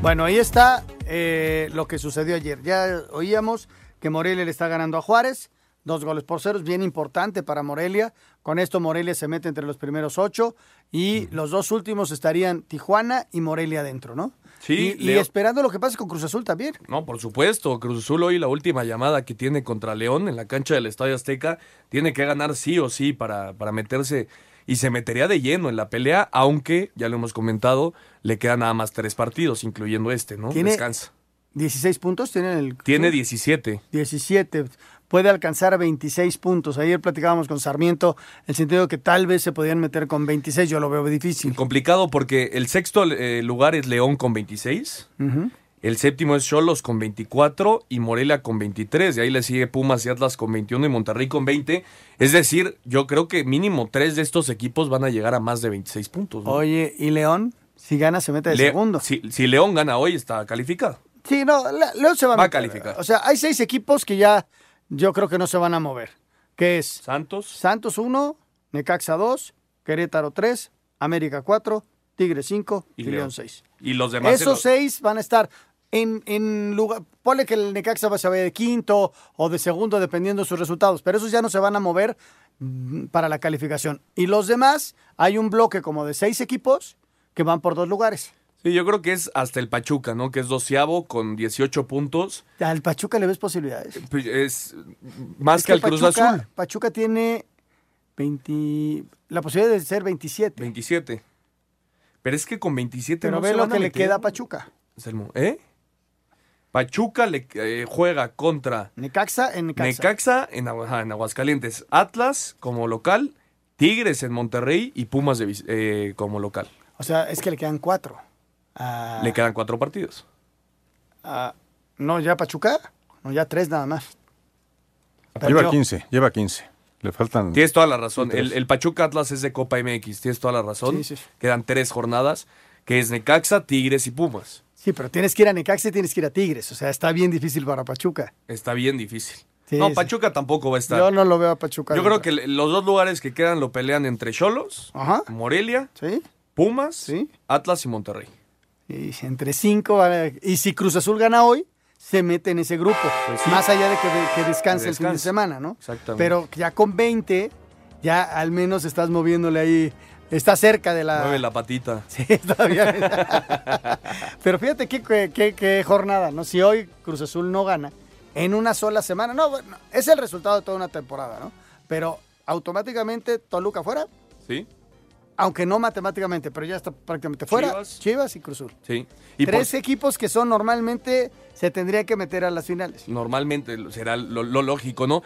Bueno, ahí está eh, lo que sucedió ayer. Ya oíamos que Morelia le está ganando a Juárez. Dos goles por cero, es bien importante para Morelia. Con esto Morelia se mete entre los primeros ocho y los dos últimos estarían Tijuana y Morelia adentro, ¿no? Sí, y, y esperando lo que pase con Cruz Azul también. No, por supuesto. Cruz Azul hoy la última llamada que tiene contra León en la cancha del Estadio Azteca tiene que ganar sí o sí para, para meterse y se metería de lleno en la pelea, aunque, ya lo hemos comentado, le quedan nada más tres partidos, incluyendo este, ¿no? Tiene Descansa. 16 puntos, tiene el Tiene Azul? 17. 17. Puede alcanzar 26 puntos. Ayer platicábamos con Sarmiento, el sentido de que tal vez se podían meter con 26. Yo lo veo difícil. Complicado porque el sexto eh, lugar es León con 26. Ujú. El séptimo es Cholos con 24 y Morelia con 23. De ahí le sigue Pumas y Atlas con 21 y Monterrey con 20. Es decir, yo creo que mínimo tres de estos equipos van a llegar a más de 26 puntos. ¿no? Oye, ¿y León? Si gana, se mete de Le- segundo. Si, si León gana hoy, está calificado. Sí, no, León se va a, Va a meter. calificar. O sea, hay seis equipos que ya yo creo que no se van a mover. ¿Qué es? Santos. Santos 1, Necaxa 2, Querétaro 3, América 4, Tigre 5 y, Y León León. 6. Y los demás. Esos los- seis van a estar en, en lugar. Ponle que el Necaxa va a vaya de quinto o de segundo, dependiendo de sus resultados. Pero esos ya no se van a mover mm, para la calificación. Y los demás, hay un bloque como de seis equipos que van por dos lugares. Sí, yo creo que es hasta el Pachuca, ¿no? Que es doceavo con 18 puntos. Al Pachuca le ves posibilidades. Pues Es más Es que al Cruz Pachuca- Azul. Pachuca tiene 20, la posibilidad de ser 27. 27. Pero es que con 27 Pero no ve se lo van a que le queda a Pachuca. ¿Eh? Pachuca le eh, juega contra Necaxa en Necaxa. Necaxa en, Agua- ajá, en Aguascalientes, Atlas como local, Tigres en Monterrey y Pumas de eh, como local. O sea, es que le quedan cuatro. Ah, Le quedan cuatro partidos. ah, no, ya Pachuca. No, ya tres nada más. Lleva Perdió. 15, lleva 15. Le faltan. Tienes toda la razón. El, el Pachuca Atlas es de Copa MX. Tienes toda la razón. Sí, sí. Quedan tres jornadas, que es Necaxa, Tigres y Pumas. Sí, pero tienes que ir a Necaxa y tienes que ir a Tigres. O sea, está bien difícil para Pachuca. Está bien difícil. Sí, no, sí. Pachuca tampoco va a estar. Yo no lo veo a Pachuca. Yo creo que los dos lugares que quedan lo pelean entre Cholos, Morelia, Pumas, Atlas y Monterrey. Y entre cinco, y si Cruz Azul gana hoy, se mete en ese grupo. Pues. Más allá de que, que descanse el fin de semana, ¿no? Exactamente. Pero ya con 20, ya al menos estás moviéndole ahí. Está cerca de la. Mueve la patita. Sí, está bien. Pero fíjate qué, qué- qué- jornada, ¿no? Si hoy Cruz Azul no gana en una sola semana, no, bueno, es el resultado de toda una temporada, ¿no? Pero automáticamente Toluca fuera, ¿Sí? aunque no matemáticamente, pero ya está prácticamente fuera. Chivas. Chivas, y Cruz Azul. Sí. Y por- Tres equipos que son normalmente se tendrían que meter a las finales. normalmente será lo, lo lógico, ¿no?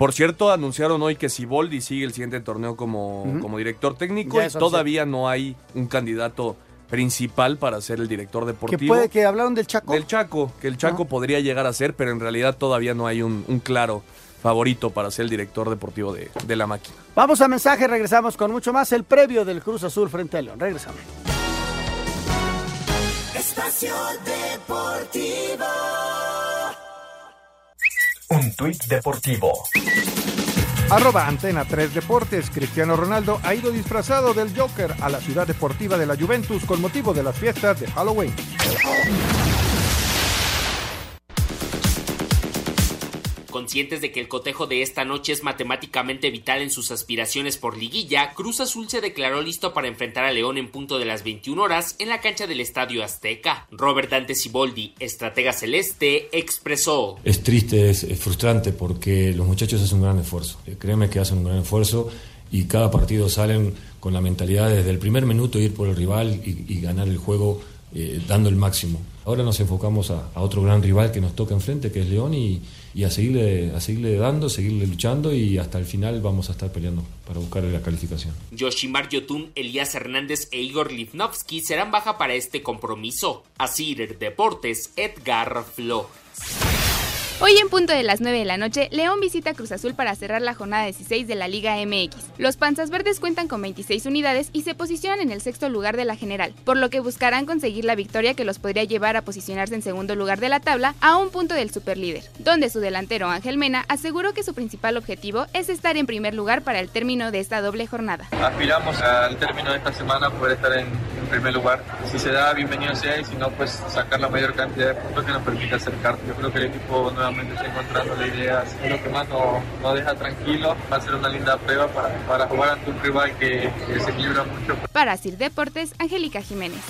Por cierto, anunciaron hoy que Siboldi sigue el siguiente torneo como, como director técnico y todavía no hay un candidato principal para ser el director Que deportivo. puede que hablaron del Chaco. Del Chaco, que el Chaco podría llegar a ser, pero en realidad todavía no hay un, un claro favorito para ser el director deportivo de, de la máquina. Vamos a mensaje, regresamos con mucho más. El previo del Cruz Azul frente a León. Regresamos. Espacio Deportivo. Un tuit deportivo. Arroba Antena 3 Deportes. Cristiano Ronaldo ha ido disfrazado del Joker a la ciudad deportiva de la Juventus con motivo de las fiestas de Halloween. Conscientes de que el cotejo de esta noche es matemáticamente vital en sus aspiraciones por liguilla, Cruz Azul se declaró listo para enfrentar a León en punto de las 21 horas en la cancha del Estadio Azteca. Robert Dante Siboldi, estratega celeste, expresó. Es triste, es, frustrante porque los muchachos hacen un gran esfuerzo. Eh, Créeme que hacen un gran esfuerzo y cada partido salen con la mentalidad desde el primer minuto ir por el rival y, y ganar el juego eh, dando el máximo. Ahora nos enfocamos a, a otro gran rival que nos toca enfrente, que es León, y, y a, seguirle, a seguirle dando, seguirle luchando y hasta el final vamos a estar peleando para buscar la calificación. Yoshimar Yotun, Elías Hernández e Igor Livnovsky serán baja para este compromiso. Asir Deportes, Edgar Flores. Hoy en punto de las 9 de la noche, León visita Cruz Azul para cerrar la jornada 16 de la Liga MX. Los Panzas Verdes cuentan con 26 unidades y se posicionan en el sexto lugar de la general, por lo que buscarán conseguir la victoria que los podría llevar a posicionarse en segundo lugar de la tabla a un punto del superlíder, donde su delantero Ángel Mena aseguró que su principal objetivo es estar en primer lugar para el término de esta doble jornada. Aspiramos al término de esta semana poder estar en, primer lugar. Si se da, bienvenido sea, y si no, pues sacar la mayor cantidad de puntos que nos permita acercar. Yo creo que el equipo nuevamente está encontrando la idea, es lo que más nos, nos deja tranquilo. Va a ser una linda prueba para, para jugar ante un rival que, que se equilibra mucho. Para Sir Deportes, Angélica Jiménez.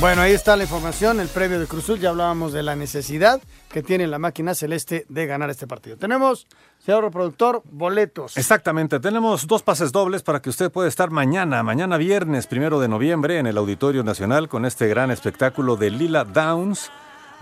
Bueno, ahí está la información, el previo de Cruz Azul. Ya hablábamos de la necesidad que tiene la máquina celeste de ganar este partido. Tenemos, señor reproductor, boletos. Exactamente, tenemos dos pases dobles para que usted pueda estar mañana, mañana viernes, primero de noviembre, en el Auditorio Nacional con este gran espectáculo de Lila Downs.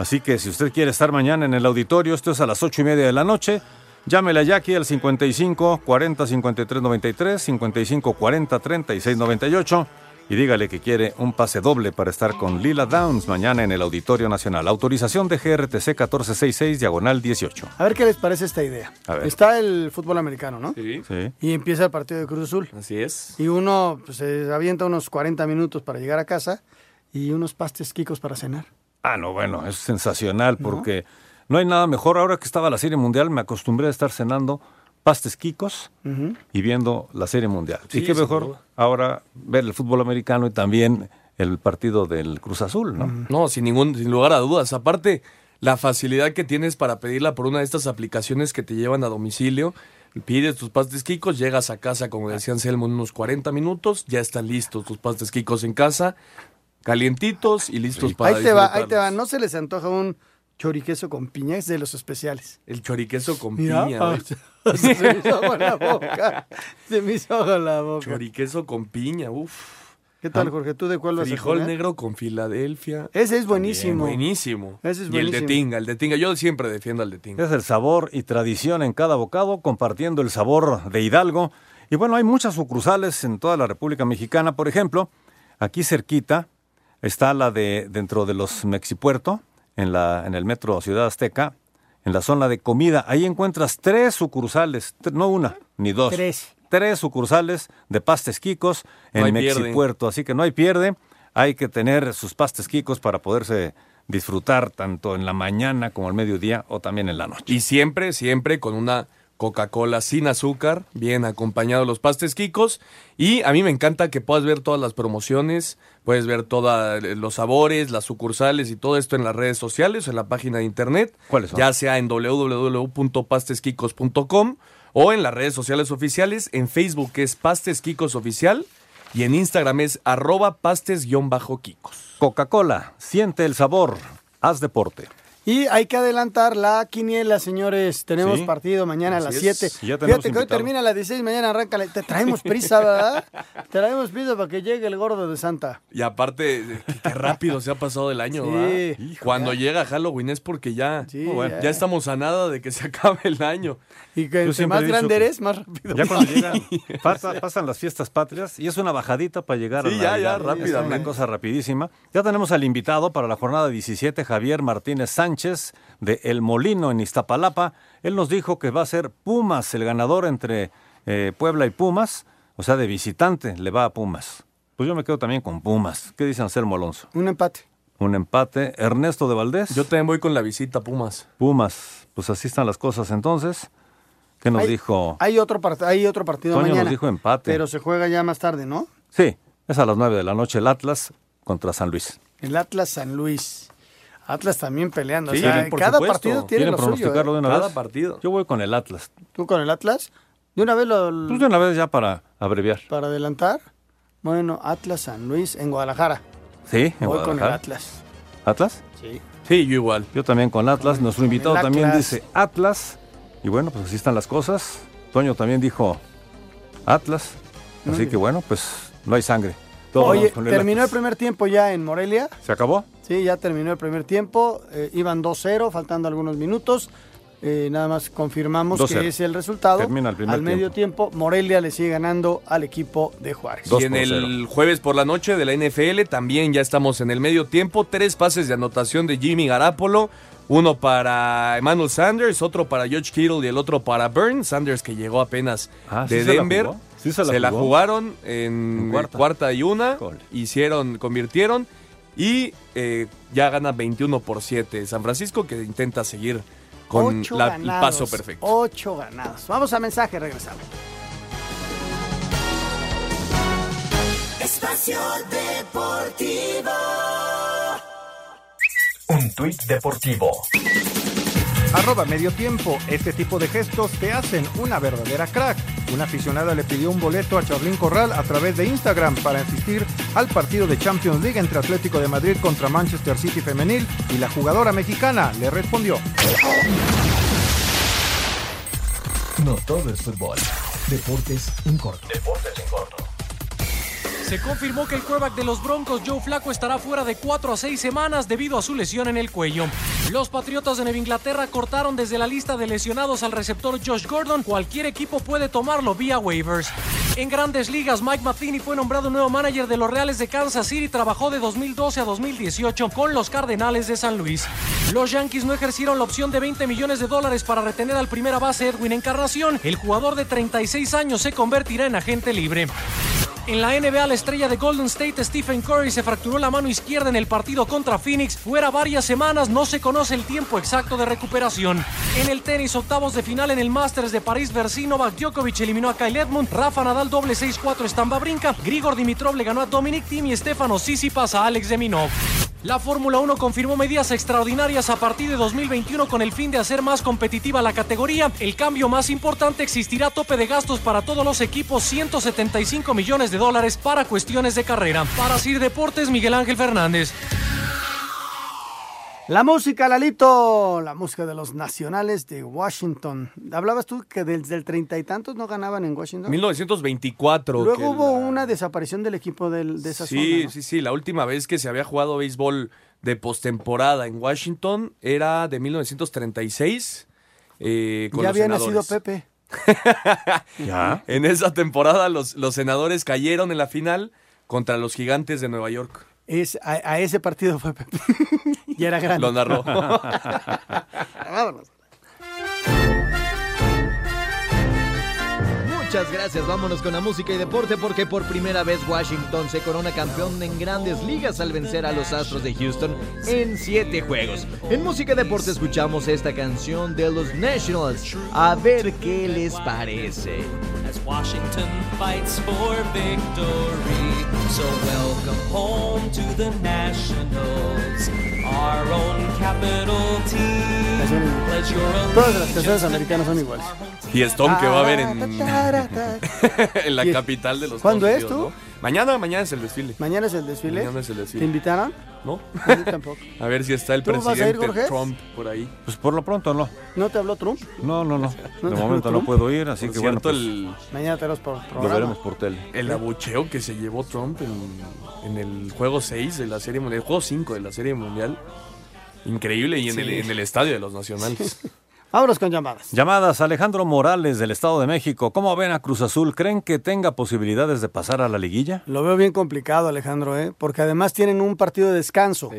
Así que si usted quiere estar mañana en el auditorio, esto es a las ocho y media de la noche, llámele a Jackie al 55 40 53 93, 55 40 36 98 y dígale que quiere un pase doble para estar con Lila Downs mañana en el Auditorio Nacional. Autorización de GRTC 1466, diagonal 18. A ver qué les parece esta idea. A ver. Está el fútbol americano, ¿no? Sí. Sí. Y empieza el partido de Cruz Azul. Así es. Y uno pues, se avienta unos 40 minutos para llegar a casa y unos pastes quicos para cenar. Ah, no, bueno, es sensacional porque no hay nada mejor. Ahora que estaba la Serie Mundial, me acostumbré a estar cenando pastes quicos y viendo la Serie Mundial. Sí, y qué mejor duda. ahora ver el fútbol americano y también el partido del Cruz Azul, ¿no? No, sin ningún sin lugar a dudas. Aparte, la facilidad que tienes para pedirla por una de estas aplicaciones que te llevan a domicilio. Pides tus pastes quicos, llegas a casa, como decía Anselmo, en unos 40 minutos, ya están listos tus pastes quicos en casa, calientitos y listos para Ahí te va, ahí te va. ¿No se les antoja un choriqueso con piña? Es de los especiales. El choriqueso con Mira, piña. ah, güey. se me hizo agua la boca. Se me hizo agua la boca. Choriqueso con piña, uff. ¿Qué tal, Jorge? ¿Tú de cuál vas a Frijol comer? negro con Filadelfia. Ese es buenísimo. También, buenísimo. Ese es y el de buenísimo. tinga, el de tinga. Yo siempre defiendo al de tinga. Es el sabor y tradición en cada bocado, compartiendo el sabor de Hidalgo. Y bueno, hay muchas sucursales en toda la República Mexicana. Por ejemplo, aquí cerquita está la de dentro de los Mexipuerto, en, la, en el metro Ciudad Azteca. en la zona de comida. Ahí encuentras tres sucursales, no una, ni dos. Tres. Tres sucursales de pastes quicos en No. Mexipuerto. Así que no hay pierde. Hay que tener sus pastes quicos para poderse disfrutar tanto en la mañana como al mediodía o también en la noche. Y siempre, siempre con una Coca-Cola sin azúcar, bien acompañado los pastes quicos. Y a mí me encanta que puedas ver todas las promociones, puedes ver todos los sabores, las sucursales y todo esto en las redes sociales, en la página de internet. ¿Cuáles son? Ya sea en www.pastesquicos.com o en las redes sociales oficiales. En Facebook es Pastes Quicos Oficial y en Instagram es arroba pastes-quicos. Coca-Cola, siente el sabor, haz deporte. Y hay que adelantar la quiniela, señores. Tenemos Sí. partido mañana a las Así es. 7. Y ya tenemos Fíjate que hoy termina a las 16, mañana arranca. la- Te traemos prisa, ¿verdad? Te traemos prisa para que llegue el gordo de Santa. Y aparte, qué, qué rápido se ha pasado el año, Sí. ¿verdad? Hijo, Cuando llega Halloween es porque ya, bueno. ya estamos a nada de que se acabe el año. Y que entre más grande que eres, más rápido. Ya cuando llegan, pasa- pasan las fiestas patrias y es una bajadita para llegar Sí, a ya, ya, Navidad. Es rápidamente. una cosa rapidísima. Ya tenemos al invitado para la jornada 17, Javier Martínez Sánchez, de El Molino en Iztapalapa. Él nos dijo que va a ser Pumas el ganador entre eh, Puebla y Pumas, o sea, de visitante le va a Pumas. Pues yo me quedo también con Pumas. ¿Qué dice Anselmo Alonso? Un empate. Un empate. Ernesto de Valdés. Yo también voy con la visita Pumas. Pumas. Pues así están las cosas entonces. ¿Qué nos Hay- dijo? Hay otro, part- hay otro partido Toño nos mañana. dijo empate. Pero se juega ya más tarde, ¿no? Sí, es a las 9 de la noche el Atlas contra San Luis. El Atlas San Luis. Atlas también peleando. Sí, o sea, por cada supuesto. partido tiene ¿Quieren lo suyo. pronosticarlo ¿eh? de una Cada vez? partido. Yo voy con el Atlas. ¿Tú con el Atlas? De una vez lo, Pues de una vez ya para abreviar. para adelantar. Bueno, Atlas San Luis en Guadalajara. Sí, en Voy con el. Atlas. ¿Atlas? Sí. Sí, yo igual. Yo también con Atlas. Nuestro invitado también Atlas. dice Atlas. Y bueno, pues así están las cosas. Toño también dijo Atlas. Así que bueno, pues no hay sangre. Oye, el terminó el primer tiempo ya en Morelia. ¿Se acabó? Sí, ya terminó el primer tiempo. eh, iban 2-0, faltando algunos minutos. Eh, nada más confirmamos 2-0. que es el resultado. Termina el primer Al medio tiempo, Morelia le sigue ganando al equipo de Juárez. Y en el jueves por la noche de la NFL también ya estamos en el medio tiempo. Tres pases de anotación de Jimmy Garapolo. Uno para Emmanuel Sanders, otro para George Kittle y el otro para Burns. Sanders que llegó apenas Ah, ¿sí de se la Denver. se la jugaron en, En cuarta. cuarta. y una. Hicieron, convirtieron. Y eh, ya gana 21 por 7 San Francisco que intenta seguir con Ocho la- el ganados, paso perfecto. Ocho ganados. Vamos a mensaje, regresamos. Espacio Deportivo. Un tuit deportivo. Arroba medio tiempo. Este tipo de gestos te hacen una verdadera crack. Una aficionada le pidió un boleto a Charlín Corral a través de Instagram para asistir al partido de Champions League entre Atlético de Madrid contra Manchester City Femenil y la jugadora mexicana le respondió. No todo es fútbol. Deportes en corto. Deportes en corto. Se confirmó que el quarterback de los Broncos, Joe Flaco, estará fuera de 4 a 6 semanas debido a su lesión en el cuello. Los Patriotas de Nueva Inglaterra cortaron desde la lista de lesionados al receptor Josh Gordon. Cualquier equipo puede tomarlo vía waivers. En grandes ligas, Mike Matheny fue nombrado nuevo manager de los Reales de Kansas City. Trabajó de 2012 a 2018 con los Cardenales de San Luis. Los Yankees no ejercieron la opción de 20 millones de dólares para retener al primera base Edwin Encarnación. El jugador de 36 años se convertirá en agente libre. En la NBA, estrella de Golden State, Stephen Curry, se fracturó la mano izquierda en el partido contra Phoenix. Fuera varias semanas, no se conoce el tiempo exacto de recuperación. En el tenis, octavos de final en el Masters de París, Bercy, Novak Djokovic eliminó a Kyle Edmund, Rafa Nadal doble 6-4 Stamba Brinca, Grigor Dimitrov le ganó a Dominic Thiem y Stefano Tsitsipas a Alex Deminov. La Fórmula 1 confirmó medidas extraordinarias a partir de 2021 con el fin de hacer más competitiva la categoría. El cambio más importante existirá tope de gastos para todos los equipos, 175 millones de dólares para cuestiones de carrera. Para Sir Deportes, Miguel Ángel Fernández. La música, Lalito, la música de los nacionales de Washington. Hablabas tú que desde el treinta y tantos no ganaban en Washington. 1924. que Luego hubo la- una desaparición del equipo del- de esa Sí, zona. ¿no? sí, sí. La última vez que se había jugado béisbol de postemporada en Washington era de 1936. eh, con Ya los había nacido. Pepe. ¿Ya? En esa temporada los, los senadores cayeron en la final contra los gigantes de Nueva York. Es, a, ese partido fue Pepe. ya era grande. Lo narró. Vámonos. Muchas gracias. Vámonos con la música y deporte porque por primera vez Washington se corona campeón en grandes ligas al vencer a los Astros de Houston en siete juegos. En música y deporte escuchamos esta canción de los Nationals. A ver qué les parece. As Washington fights for victory. So welcome home to the Nationals, our own capital Todas las canciones americanas son iguales. Fiestón que va a haber en, la ¿Y- capital de los ¿Cuándo es ¿no? Mañana, mañana es el desfile. ¿Mañana es el desfile? Mañana es el desfile. ¿Te invitaron? ¿No? Tampoco. A ver si está el ¿Tú ir, presidente? Trump por ahí. Pues por lo pronto no. ¿No te habló Trump? No, no, no. ¿No De te momento no puedo ir, así Por que bueno, pues el, Mañana tenemos por lo veremos por tele. el abucheo que se llevó Trump en, en el juego 6 de la serie mundial, el juego 5 de la serie mundial. Increíble y en, el, Sí. en el estadio de los nacionales. Vámonos con llamadas. Llamadas, Alejandro Morales del Estado de México. ¿Cómo ven a Cruz Azul? ¿Creen que tenga posibilidades de pasar a la liguilla? Lo veo bien complicado, Alejandro, ¿eh? porque además tienen un partido de descanso.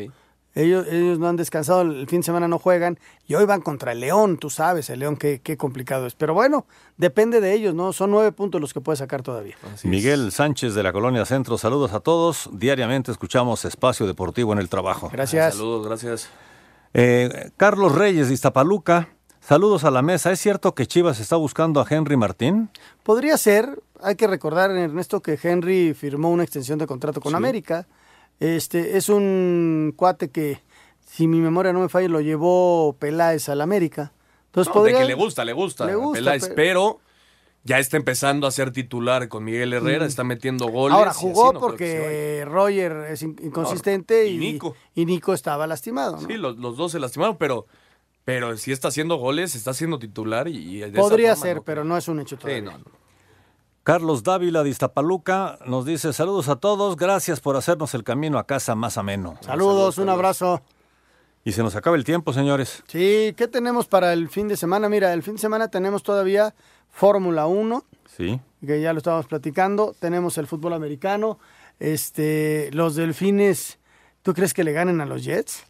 Ellos, ellos no han descansado, el fin de semana no juegan y hoy van contra el León, tú sabes, el León qué, qué complicado es. Pero bueno, depende de ellos, ¿no? Son nueve puntos los que puede sacar todavía. Miguel Sánchez de la Colonia Centro, saludos a todos. Diariamente escuchamos Espacio Deportivo en el trabajo. Gracias. Saludos, gracias. Eh, Carlos Reyes de Iztapaluca, saludos a la mesa. ¿Es cierto que Chivas está buscando a Henry Martín? Podría ser, hay que recordar, Ernesto, que Henry firmó una extensión de contrato con Sí. América. Este es un cuate que, si mi memoria no me falla, lo llevó Peláez al América. Entonces No, podría. De que le gusta, le gusta. Le gusta, Peláez, pe- pero ya está empezando a ser titular con Miguel Herrera, Mm. está metiendo goles. Ahora y jugó así no porque Roger es in- inconsistente y y, Nico. y Nico estaba lastimado. ¿no? Sí, los, los dos se lastimaron, pero, pero si está haciendo goles, está siendo titular y, y de esa Podría forma, ser, ¿no? pero no es un hecho Sí, todavía. no, no. Carlos Dávila de Iztapaluca nos dice saludos a todos, gracias por hacernos el camino a casa más ameno. Saludos, un abrazo. Y se nos acaba el tiempo, señores. Sí, ¿qué tenemos para el fin de semana? Mira, el fin de semana tenemos todavía Fórmula 1, Sí. que ya lo estábamos platicando. Tenemos el fútbol americano. Este, los delfines, ¿tú crees que le ganen a los Jets?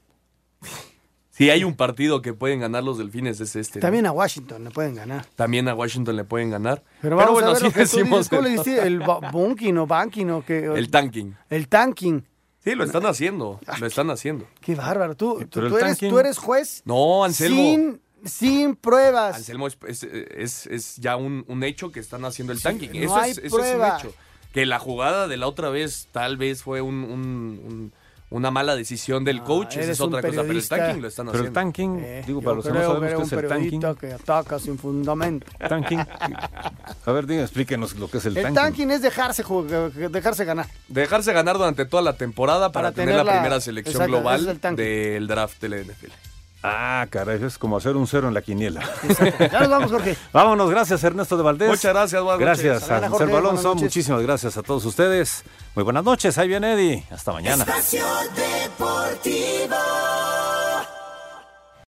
Si hay un partido que pueden ganar los delfines es este. ¿no? También a Washington le pueden ganar. También a Washington le pueden ganar. Pero vamos bueno, a ver sí lo que tú decimos dices. ¿Cómo le el- dijiste? El bunking o banking o qué. El tanking. El tanking. Sí, lo están haciendo. Lo están haciendo. Qué bárbaro. Tú, tú, eres, tú eres juez No, Anselmo. sin, sin pruebas. Anselmo es, es- es- es ya un, un hecho que están haciendo el tanking. no eso hay es, eso es un prueba. hecho. Que la jugada de la otra vez tal vez fue un- un- un- una mala decisión del coach. Esa es otra cosa. Pero el tanking lo están Pero el haciendo. tanking, Eh, digo, para los que no sabemos qué un es el tanking. que ataca sin fundamento. Tanking. A ver, diga, explíquenos lo que es el, El tanking. tanking es dejarse, dejarse ganar. Dejarse ganar durante toda la temporada para, Para tener, la tener la- primera selección Exacto, ese es global el del draft de la NFL. Ah, caray, es como hacer un cero en la quiniela. Ya nos vamos, Jorge. Vámonos, gracias Ernesto de Valdés. Muchas gracias, buenas. Gracias a Jorge, Alonso, muchísimas gracias a todos ustedes. Muy buenas noches, ahí viene Eddie. Hasta mañana. Deportivo.